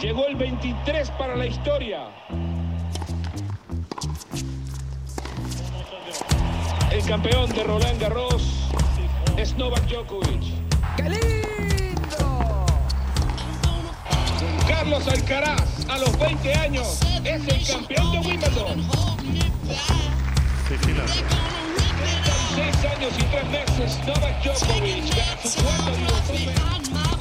Llegó el 23 para la historia. El campeón de Roland Garros es Novak Djokovic. ¡Qué lindo! Carlos Alcaraz, a los 20 años, es el campeón de Wimbledon. Seis años y tres meses, Novak Djokovic gana su cuarto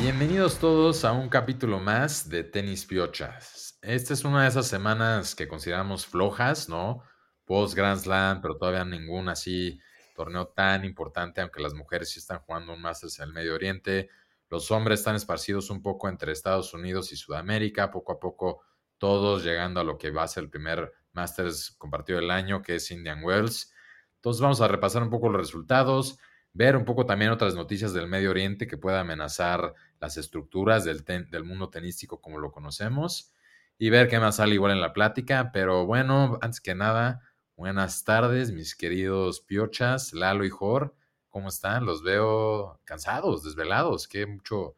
Bienvenidos todos a un capítulo más de Tenis Piochas. Esta es una de esas semanas que consideramos flojas, ¿no? Post Grand Slam, pero todavía ningún así torneo tan importante, aunque las mujeres sí están jugando un Masters en el Medio Oriente. Los hombres están esparcidos un poco entre Estados Unidos y Sudamérica, poco a poco todos llegando a lo que va a ser el primer Masters compartido del año, que es Indian Wells. Entonces vamos a repasar un poco los resultados ver un poco también otras noticias del Medio Oriente que pueda amenazar las estructuras del, del, mundo tenístico como lo conocemos y ver qué más sale igual en la plática. Pero bueno, antes que nada, buenas tardes, mis queridos piochas, Lalo y Jor. ¿Cómo están? Los veo cansados, desvelados. ¿Qué mucho,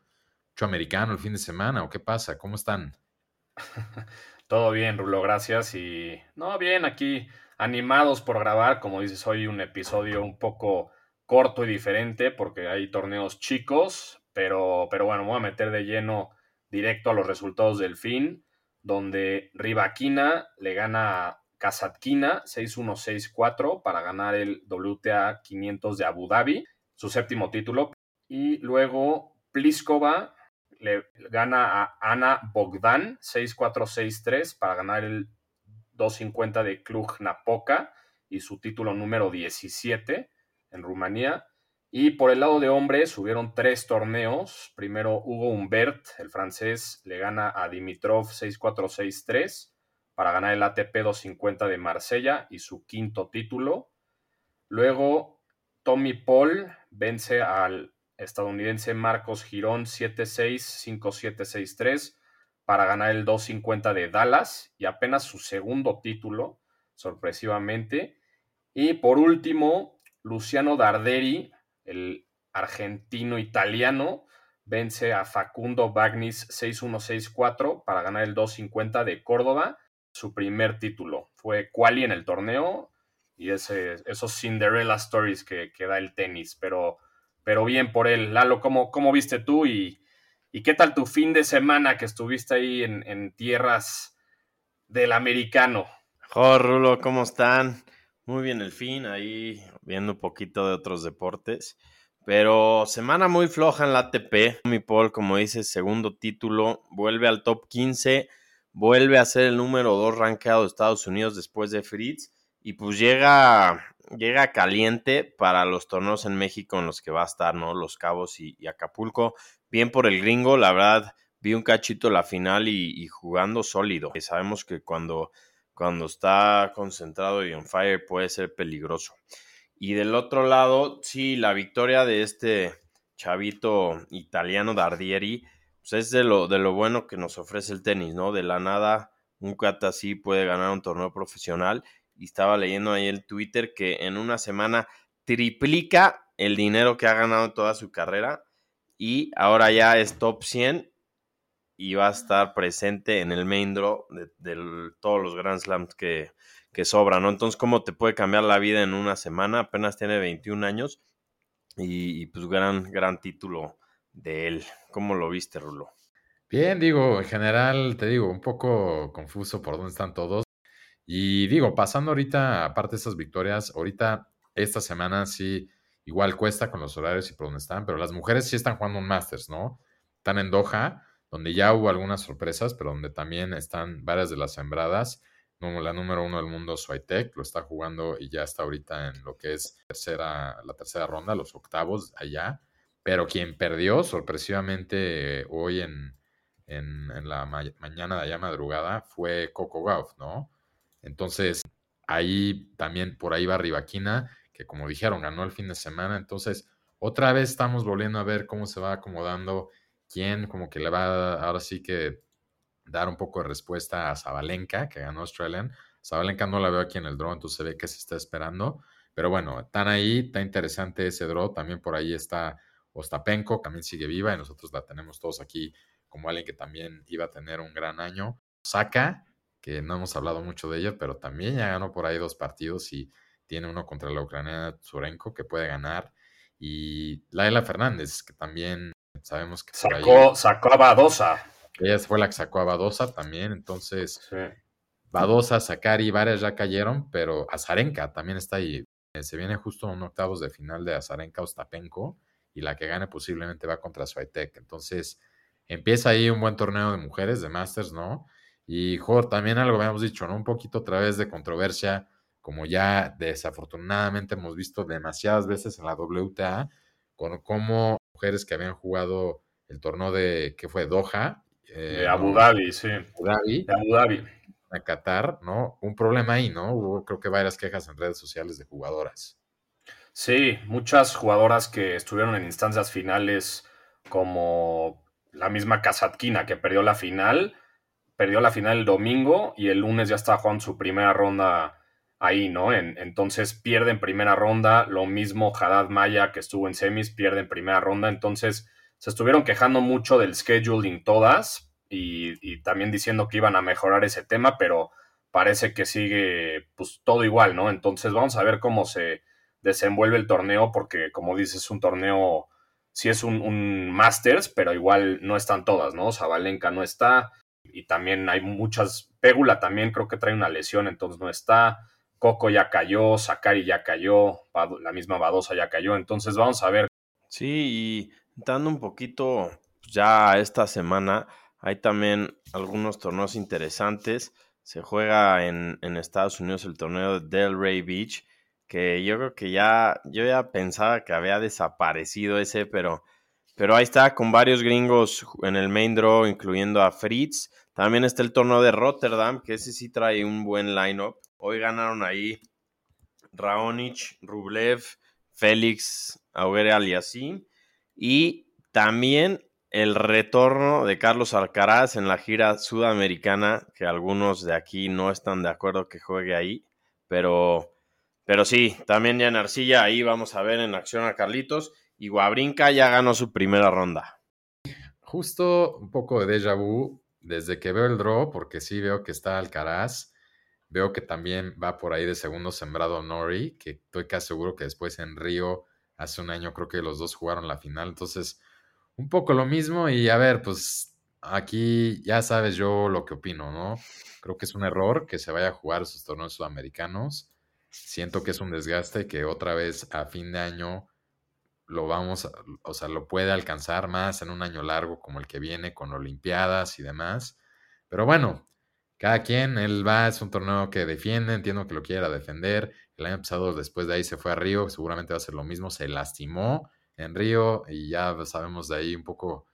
mucho americano el fin de semana? ¿O qué pasa? ¿Cómo están? Todo bien, Rulo, gracias. Y no, bien, aquí animados por grabar. Como dices, hoy un episodio un poco corto y diferente porque hay torneos chicos, pero, pero bueno, voy a meter de lleno directo a los resultados del fin, donde Rivaquina le gana a Kasatkina 6-1-6-4 para ganar el WTA 500 de Abu Dhabi, su séptimo título, y luego Pliskova le gana a Ana Bogdan 6-4-6-3 para ganar el 250 de Cluj Napoca y su título número 17 en Rumanía. Y por el lado de hombres hubieron tres torneos. Primero Hugo Humbert, el francés, le gana a Dimitrov 6-4-6-3 para ganar el ATP 250 de Marsella y su quinto título. Luego Tommy Paul vence al estadounidense Marcos Girón 7-6-5-7-6-3 para ganar el 250 de Dallas y apenas su segundo título, sorpresivamente. Y por último, Luciano Darderi, el argentino italiano, vence a Facundo Bagnis 6-1-6-4 para ganar el 250 de Córdoba, su primer título. Fue quali en el torneo y ese, esos Cinderella Stories que, que da el tenis, pero, pero bien por él. Lalo, ¿cómo, cómo viste tú y, y, qué tal tu fin de semana que estuviste ahí en, tierras del americano? Rulo, ¿cómo están? Muy bien el fin, ahí viendo un poquito de otros deportes. Pero semana muy floja en la ATP. Mi Paul, como dice, segundo título, vuelve al top 15, vuelve a ser el número 2 rankeado de Estados Unidos después de Fritz. Y pues llega, llega caliente para los torneos en México en los que va a estar, ¿no? Los Cabos y, Acapulco. Bien por el gringo, la verdad, vi un cachito la final y, y jugando sólido. Y sabemos que cuando cuando está concentrado y on fire puede ser peligroso. Y del otro lado, sí, la victoria de este chavito italiano Dardieri, pues es de lo, de lo bueno que nos ofrece el tenis, ¿no? De la nada, un cata así puede ganar un torneo profesional. Y estaba leyendo ahí el Twitter que en una semana triplica el dinero que ha ganado toda su carrera y ahora ya es top 100 y va a estar presente en el main draw de, todos los Grand Slams que, que sobran, ¿no? Entonces, ¿cómo te puede cambiar la vida en una semana? Apenas tiene 21 años y, pues gran, gran título de él. ¿Cómo lo viste, Rulo? Bien, digo, en general, te digo, un poco confuso por dónde están todos. Y digo, pasando ahorita, aparte de estas victorias, ahorita, esta semana sí, igual cuesta con los horarios y por dónde están, pero las mujeres sí están jugando un Masters, ¿no? Están en Doha donde ya hubo algunas sorpresas, pero donde también están varias de las sembradas. la número uno del mundo, Swiatek, lo está jugando y ya está ahorita en lo que es tercera, la tercera ronda, los octavos allá. Pero quien perdió sorpresivamente hoy en, en, la mañana de allá madrugada fue Coco Gauff, ¿no? Entonces, ahí también por ahí va Rivaquina, que como dijeron, ganó el fin de semana. Entonces, otra vez estamos volviendo a ver cómo se va acomodando, quién como que le va ahora sí que dar un poco de respuesta a Zabalenka, que ganó Australian. Zabalenka no la veo aquí en el draw, entonces se ve que se está esperando. Pero bueno, están ahí, está interesante ese draw. También por ahí está Ostapenko, también sigue viva y nosotros la tenemos todos aquí como alguien que también iba a tener un gran año. Saka, que no hemos hablado mucho de ella, pero también ya ganó por ahí dos partidos y tiene uno contra la ucraniana Zurenko que puede ganar. Y Laila Fernández, que también sabemos que sacó, sacó a Badosa. Ella fue la que sacó a Badosa también, entonces Badosa, Sakari, varias ya cayeron, pero Azarenka también está ahí. Eh, se viene justo un octavos de final de Azarenka Ostapenko y la que gane posiblemente va contra Swiatek. Entonces empieza ahí un buen torneo de mujeres, de Masters, ¿no? Y Jor, también algo habíamos dicho, ¿no? Un poquito otra vez de controversia, como ya desafortunadamente hemos visto demasiadas veces en la WTA, con cómo mujeres que habían jugado el torneo de, ¿qué fue? Doha, eh, de Abu Dhabi, sí. Abu Dhabi. De Abu Dhabi. A Qatar, ¿no? Un problema ahí, ¿no? Hubo creo que varias quejas en redes sociales de jugadoras. Sí, muchas jugadoras que estuvieron en instancias finales como la misma Kasatkina que perdió la final, perdió la final el domingo y el lunes ya estaba jugando su primera ronda ahí, ¿no? En, entonces pierde en primera ronda, lo mismo Haddad Maya que estuvo en semis, pierde en primera ronda, entonces se estuvieron quejando mucho del scheduling todas y, también diciendo que iban a mejorar ese tema, pero parece que sigue pues todo igual, ¿no? Entonces vamos a ver cómo se desenvuelve el torneo, porque como dices, es un torneo, sí es un, un Masters, pero igual no están todas, ¿no? Zabalenka no está, y también hay muchas, Pégula también creo que trae una lesión, entonces no está, Coco ya cayó, Sakari ya cayó, la misma Badosa ya cayó, entonces vamos a ver. Sí, y dando un poquito pues, ya esta semana, hay también algunos torneos interesantes. Se juega en, Estados Unidos el torneo de Delray Beach, que yo creo que ya, yo ya pensaba que había desaparecido ese, pero, pero ahí está con varios gringos en el main draw, incluyendo a Fritz. También está el torneo de Rotterdam, que ese sí trae un buen lineup. Hoy ganaron ahí Raonic, Rublev, Félix, Auguere Aliassime y también el retorno de Carlos Alcaraz en la gira sudamericana, que algunos de aquí no están de acuerdo que juegue ahí, pero, pero sí, también ya en Arcilla, ahí vamos a ver en acción a Carlitos, y Guabrinca ya ganó su primera ronda. Justo un poco de déjà vu desde que veo el draw, porque sí veo que está Alcaraz, veo que también va por ahí de segundo sembrado Nori, que estoy casi seguro que después en Río hace un año creo que los dos jugaron la final, entonces un poco lo mismo y a ver, pues aquí ya sabes yo lo que opino, ¿no? Creo que es un error que se vaya a jugar esos torneos sudamericanos. Siento que es un desgaste que otra vez a fin de año lo vamos, a, o sea, lo puede alcanzar más en un año largo como el que viene con Olimpiadas y demás. Pero bueno, cada quien, él va, es un torneo que defiende, entiendo que lo quiera defender. El año pasado, después de ahí, se fue a Río, seguramente va a ser lo mismo, se lastimó en Río y ya sabemos de ahí un poco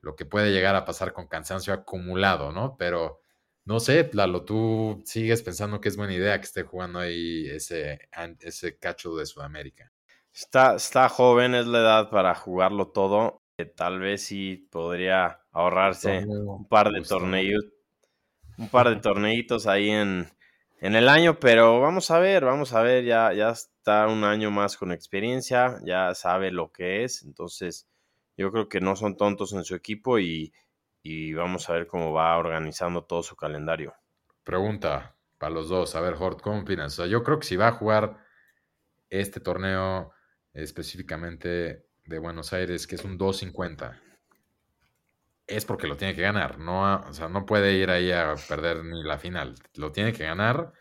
lo que puede llegar a pasar con cansancio acumulado, ¿no? Pero no sé, Lalo, tú sigues pensando que es buena idea que esté jugando ahí ese, ese cacho de Sudamérica. Está, está joven, es la edad para jugarlo todo. Tal vez sí podría ahorrarse un par de torneos, un par de torneitos ahí en, en el año, pero vamos a ver, vamos a ver, ya, ya está un año más con experiencia, ya sabe lo que es, entonces yo creo que no son tontos en su equipo y, y vamos a ver cómo va organizando todo su calendario. Pregunta para los dos, a ver, Hort, ¿cómo opinas? O sea, yo creo que si va a jugar este torneo específicamente de Buenos Aires, que es un 250, es porque lo tiene que ganar. No, o sea, no puede ir ahí a perder ni la final. Lo tiene que ganar.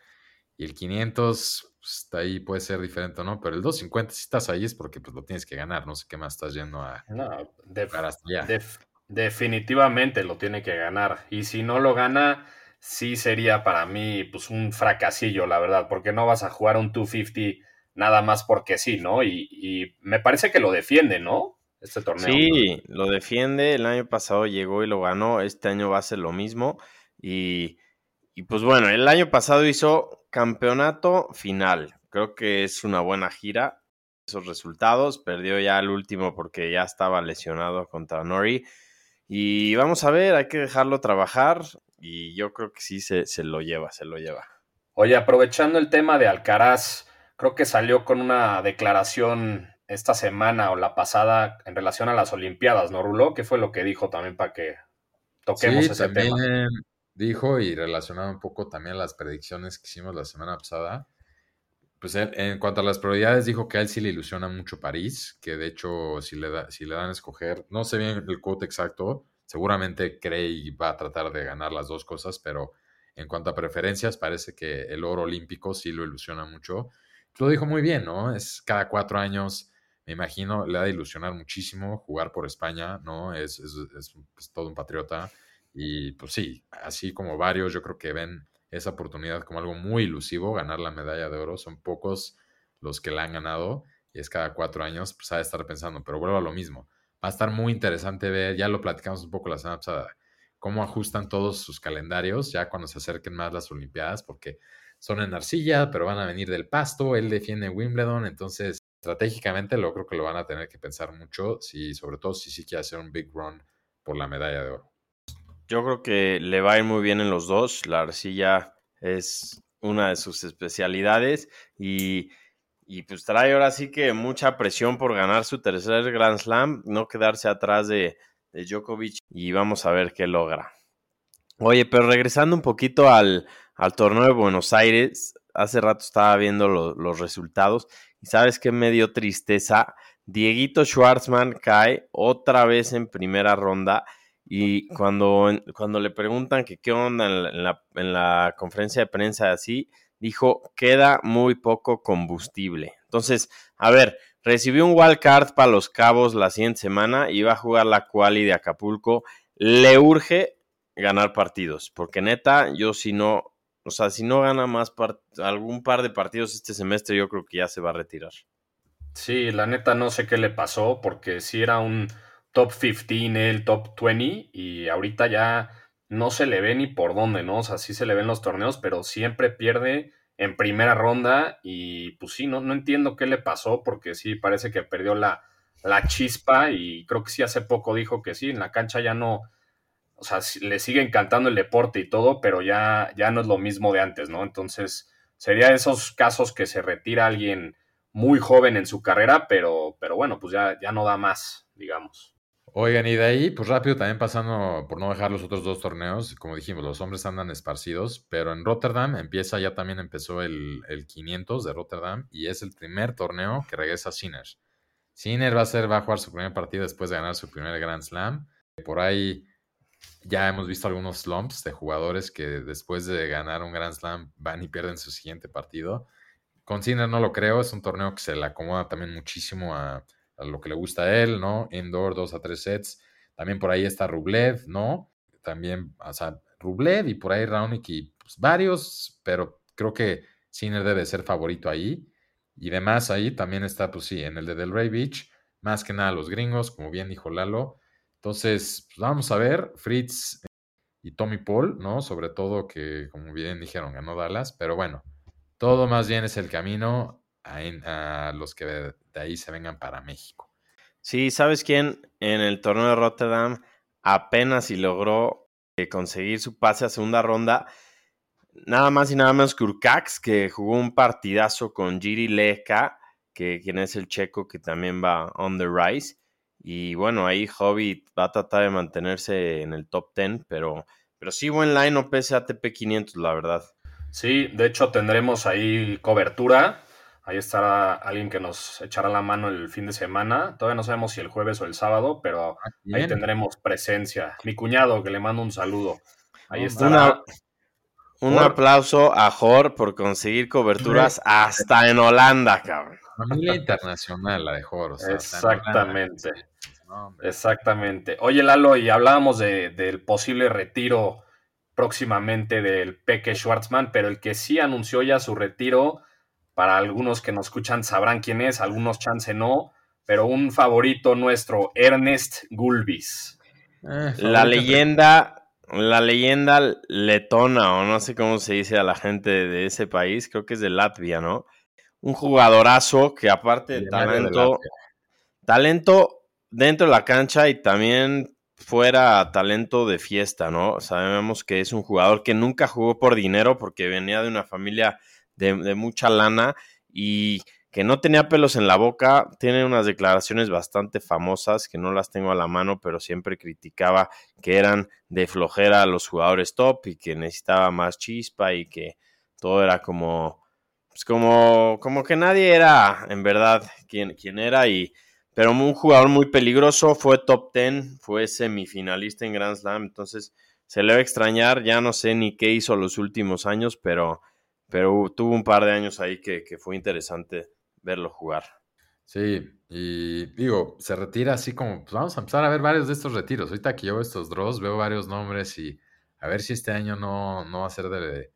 Y el 500 pues, está ahí, puede ser diferente o no, pero el 250 si estás ahí es porque pues, lo tienes que ganar. No sé qué más estás yendo a no, definitivamente lo tiene que ganar. Y si no lo gana, sí sería para mí pues un fracasillo, la verdad, porque no vas a jugar un 250 nada más porque sí, ¿no? Y, y me parece que lo defiende, ¿no? Este torneo. Sí, lo defiende. El año pasado llegó y lo ganó. Este año va a ser lo mismo. Y, y pues bueno, el año pasado hizo campeonato final. Creo que es una buena gira. Esos resultados. Perdió ya el último porque ya estaba lesionado contra Nori. Y vamos a ver, hay que dejarlo trabajar. Y yo creo que sí se, se lo lleva, se lo lleva. Oye, aprovechando el tema de Alcaraz, creo que salió con una declaración esta semana o la pasada en relación a las Olimpiadas, ¿no, Rulo? ¿Qué fue lo que dijo también para que toquemos Sí, ese también tema? dijo y relacionado un poco también a las predicciones que hicimos la semana pasada. Pues él, en cuanto a las prioridades, dijo que a él sí le ilusiona mucho París, que de hecho, si le, da, si le dan a escoger, no sé bien el quote exacto, seguramente cree y va a tratar de ganar las dos cosas, pero en cuanto a preferencias, parece que el oro olímpico sí lo ilusiona mucho. Lo dijo muy bien, ¿no? Es cada cuatro años, me imagino, le ha de ilusionar muchísimo jugar por España, ¿no? Es, es, es, es todo un patriota. Y pues sí, así como varios, yo creo que ven esa oportunidad como algo muy ilusivo, ganar la medalla de oro. Son pocos los que la han ganado y es cada cuatro años, pues ha de estar pensando, pero vuelvo a lo mismo. Va a estar muy interesante ver, ya lo platicamos un poco la semana pasada, cómo ajustan todos sus calendarios ya cuando se acerquen más las Olimpiadas, porque son en arcilla, pero van a venir del pasto, él defiende Wimbledon, entonces estratégicamente lo creo que lo van a tener que pensar mucho, si, sobre todo si sí quiere hacer un big run por la medalla de oro. Yo creo que le va a ir muy bien en los dos. La arcilla es una de sus especialidades y, y, pues trae ahora sí que mucha presión por ganar su tercer Grand Slam, no quedarse atrás de, de Djokovic y vamos a ver qué logra. Oye, pero regresando un poquito al, al torneo de Buenos Aires, hace rato estaba viendo lo, los resultados sabes que me dio tristeza. Dieguito Schwartzman cae otra vez en primera ronda. Y cuando, cuando le preguntan que qué onda en la, en la, conferencia de prensa así, dijo, queda muy poco combustible. Entonces, a ver, recibió un wild card para los Cabos la siguiente semana y va a jugar la quali de Acapulco. Le urge ganar partidos, porque neta, yo si no, o sea, si no gana más algún par de partidos este semestre, yo creo que ya se va a retirar. Sí, la neta no sé qué le pasó, porque si era un top 15, el top 20, y ahorita ya no se le ve ni por dónde, ¿no? O sea, sí se le ven los torneos, pero siempre pierde en primera ronda y pues sí, no, no entiendo qué le pasó, porque sí, parece que perdió la, la chispa y creo que sí hace poco dijo que sí, en la cancha ya no, o sea, le sigue encantando el deporte y todo, pero ya, ya no es lo mismo de antes, ¿no? Entonces, sería esos casos que se retira alguien muy joven en su carrera, pero, pero bueno, pues ya, ya no da más, digamos. Oigan, y de ahí, pues rápido también pasando, por no dejar los otros dos torneos, como dijimos, los hombres andan esparcidos, pero en Rotterdam empieza, ya también empezó el, el 500 de Rotterdam y es el primer torneo que regresa Sinner. Sinner va a, ser, va a jugar su primer partido después de ganar su primer Grand Slam. Por ahí ya hemos visto algunos slumps de jugadores que después de ganar un Grand Slam van y pierden su siguiente partido. Con Sinner no lo creo, es un torneo que se le acomoda también muchísimo a, lo que le gusta a él, ¿no? Indoor, dos a tres sets. También por ahí está Rublev, ¿no? También, o sea, Rublev y por ahí Raonic y pues, varios, pero creo que Sinner debe ser favorito ahí. Y demás ahí también está, pues sí, en el de Delray Beach, más que nada los gringos, como bien dijo Lalo. Entonces, pues vamos a ver, Fritz y Tommy Paul, ¿no? Sobre todo que, como bien dijeron, ganó Dallas, pero bueno, todo más bien es el camino a, a los que de, de, ahí se vengan para México. Sí, ¿sabes quién? En el torneo de Rotterdam apenas si logró eh, conseguir su pase a segunda ronda. Nada más y nada menos que Urcax, que jugó un partidazo con Giri Leka, que quien es el checo que también va on the rise. Y bueno, ahí Hobbit va a tratar de mantenerse en el top 10, pero, pero sí buen line o pese ATP 500, la verdad. Sí, de hecho tendremos ahí cobertura. Ahí estará alguien que nos echará la mano el fin de semana. Todavía no sabemos si el jueves o el sábado, pero Bien. ahí tendremos presencia. Mi cuñado, que le mando un saludo. Ahí oh, estará. Una, un aplauso a Jor por conseguir coberturas hasta en Holanda, cabrón. Familia internacional la de. O sea, Exactamente. No, Exactamente. Oye, Lalo, y hablábamos de, del posible retiro próximamente del Peque Schwartzman, pero el que sí anunció ya su retiro, para algunos que nos escuchan sabrán quién es, algunos chance no, pero un favorito nuestro, Ernest Gulbis. Eh, la leyenda, la leyenda letona, o no sé cómo se dice a la gente de ese país, creo que es de Latvia, ¿no? Un jugadorazo que aparte de talento, talento dentro de la cancha y también fuera talento de fiesta, ¿no? Sabemos que es un jugador que nunca jugó por dinero porque venía de una familia de, mucha lana y que no tenía pelos en la boca. Tiene unas declaraciones bastante famosas que no las tengo a la mano, pero siempre criticaba que eran de flojera los jugadores top y que necesitaba más chispa y que todo era como, pues como, como que nadie era en verdad quien, quien era y pero un jugador muy peligroso, fue top 10, fue semifinalista en Grand Slam, entonces se le va a extrañar, ya no sé ni qué hizo los últimos años, pero, pero tuvo un par de años ahí que, fue interesante verlo jugar. Sí, y digo, se retira así como, pues vamos a empezar a ver varios de estos retiros. Ahorita que yo veo estos draws, veo varios nombres y a ver si este año no, no va a ser de,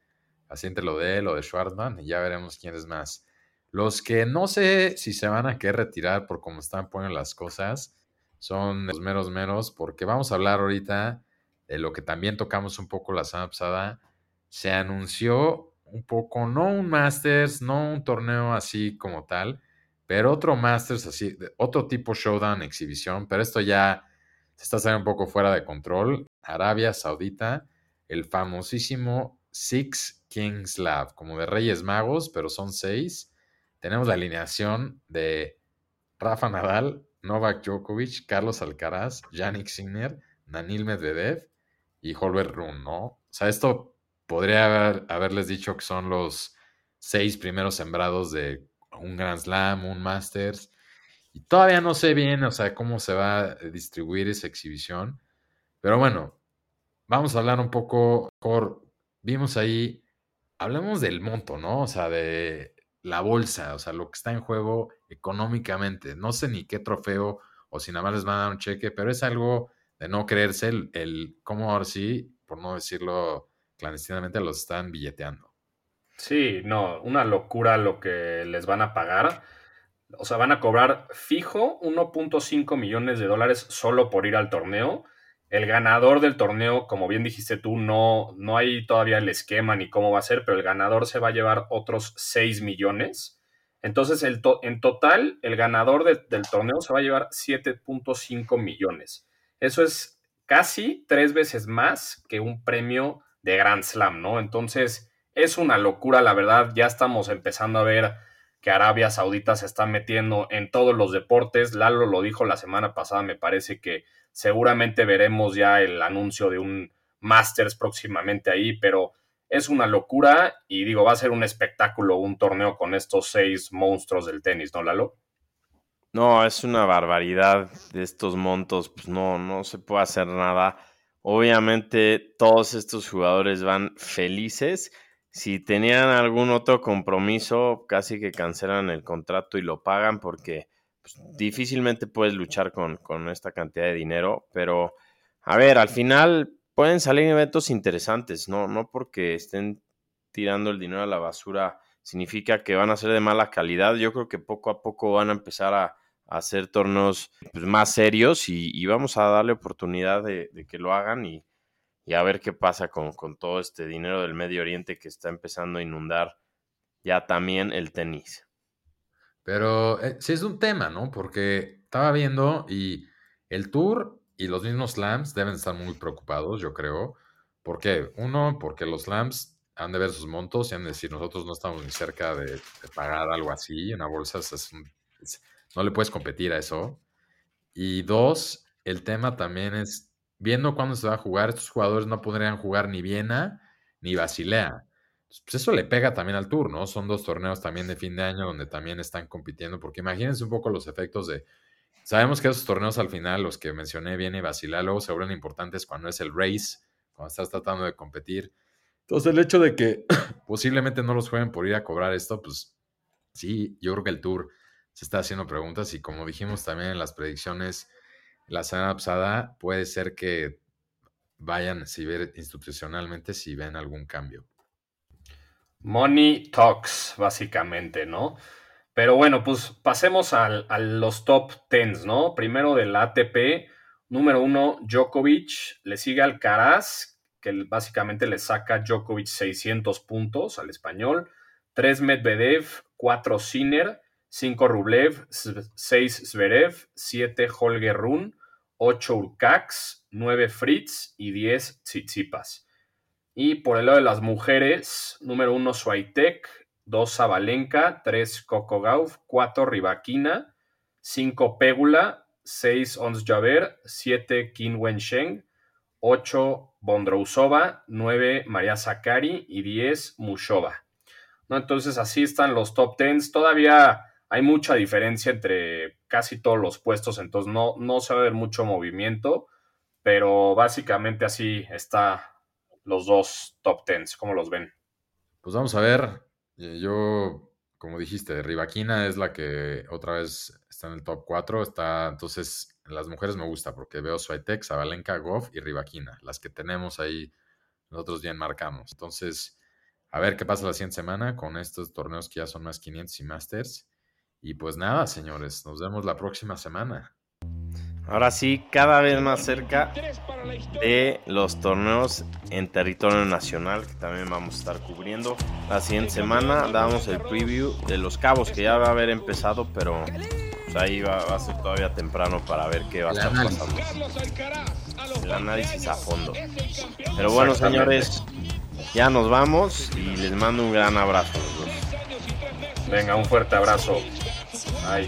así entre lo de él o de Schwartzman y ya veremos quién es más. Los que no sé si se van a querer retirar por cómo están poniendo las cosas son los meros meros, porque vamos a hablar ahorita de lo que también tocamos un poco la semana pasada. Se anunció un poco, no un Masters, no un torneo así como tal, pero otro Masters así, otro tipo showdown, exhibición, pero esto ya se está saliendo un poco fuera de control. Arabia Saudita, el famosísimo Six Kings Lab, como de Reyes Magos, pero son seis tenemos la alineación de Rafa Nadal, Novak Djokovic, Carlos Alcaraz, Yannick Sinner, Danil Medvedev y Holger Rune, ¿no? O sea, esto podría haberles dicho que son los seis primeros sembrados de un Grand Slam, un Masters. Y todavía no sé bien, o sea, cómo se va a distribuir esa exhibición. Pero bueno, vamos a hablar un poco, vimos ahí, hablemos del monto, ¿no? O sea, de la bolsa, o sea, lo que está en juego económicamente. No sé ni qué trofeo o si nada más les van a dar un cheque, pero es algo de no creerse el, el cómo ahora sí, por no decirlo clandestinamente, los están billeteando. Sí, no, una locura lo que les van a pagar. O sea, van a cobrar fijo 1.5 millones de dólares solo por ir al torneo el ganador del torneo, como bien dijiste tú, no, no hay todavía el esquema ni cómo va a ser, pero el ganador se va a llevar otros 6 millones. Entonces, el en total, el ganador del torneo se va a llevar 7.5 millones. Eso es casi tres veces más que un premio de Grand Slam, ¿no? Entonces, es una locura, la verdad. Ya estamos empezando a ver que Arabia Saudita se está metiendo en todos los deportes. Lalo lo dijo la semana pasada, me parece que Seguramente veremos ya el anuncio de un Masters próximamente ahí, pero es una locura y digo, va a ser un espectáculo, un torneo con estos seis monstruos del tenis, ¿no, Lalo? No, es una barbaridad de estos montos, pues no, no se puede hacer nada. Obviamente todos estos jugadores van felices. Si tenían algún otro compromiso, casi que cancelan el contrato y lo pagan porque pues, difícilmente puedes luchar con, esta cantidad de dinero, pero a ver, al final pueden salir eventos interesantes, ¿no? No porque estén tirando el dinero a la basura significa que van a ser de mala calidad. Yo creo que poco a poco van a empezar a, hacer torneos pues, más serios y, vamos a darle oportunidad de, que lo hagan y, a ver qué pasa con, con, todo este dinero del Medio Oriente que está empezando a inundar ya también el tenis. Pero eh, sí es un tema, ¿no? Porque estaba viendo y el tour y los mismos slams deben estar muy preocupados, yo creo. ¿Por qué? Uno, porque los slams han de ver sus montos y han de decir, nosotros no estamos ni cerca de, pagar algo así. Una bolsa no le puedes competir a eso. Y dos, el tema también es, viendo cuándo se va a jugar, estos jugadores no podrían jugar ni Viena ni Basilea pues eso le pega también al Tour, ¿no? Son dos torneos también de fin de año donde también están compitiendo, porque imagínense un poco los efectos de... Sabemos que esos torneos al final, los que mencioné, viene y vacilar, luego se vuelven importantes cuando es el race, cuando estás tratando de competir. Entonces el hecho de que posiblemente no los jueguen por ir a cobrar esto, pues sí, yo creo que el Tour se está haciendo preguntas y como dijimos también en las predicciones la semana pasada, puede ser que vayan si ver institucionalmente si ven algún cambio. Money talks, básicamente, ¿no? Pero bueno, pues pasemos al- a los top 10, ¿no? Primero del ATP, número uno, Djokovic, le sigue Alcaraz, que básicamente le saca Djokovic 600 puntos al español, 3 Medvedev, 4 Sinner, 5 Rublev, 6 Zverev, 7 Holger Run, 8 Urcax, 9 Fritz y 10 Tsitsipas. Y por el lado de las mujeres, número 1 Swiatek, 2 Zabalenka, 3 Coco Gauff, 4 Rivaquina, 5 Pégula, 6 Ons Javer, 7 Qin Wensheng, 8 Bondrousova, 9 María Zakari y 10 Mushova. ¿No? Entonces así están los top 10. Todavía hay mucha diferencia entre casi todos los puestos, entonces no, no se va a ver mucho movimiento, pero básicamente así está los dos top 10. ¿Cómo los ven? Pues vamos a ver. eh, Yo, como dijiste, Rivaquina es la que otra vez está en el top 4. Está, entonces, en las mujeres me gusta porque veo Swiatek, Zabalenka, Goff y Rivaquina. Las que tenemos ahí, nosotros bien marcamos. Entonces, a ver qué pasa la siguiente semana con estos torneos que ya son más 500 y Masters. Y pues nada, señores, nos vemos la próxima semana. Ahora sí, cada vez más cerca de los torneos en territorio nacional que también vamos a estar cubriendo. La siguiente semana damos el preview de los cabos que ya va a haber empezado, pero pues ahí va, va a ser todavía temprano para ver qué va a estar pasando. El análisis a fondo. Pero bueno, señores, ya nos vamos y les mando un gran abrazo. Venga, un fuerte abrazo. Bye.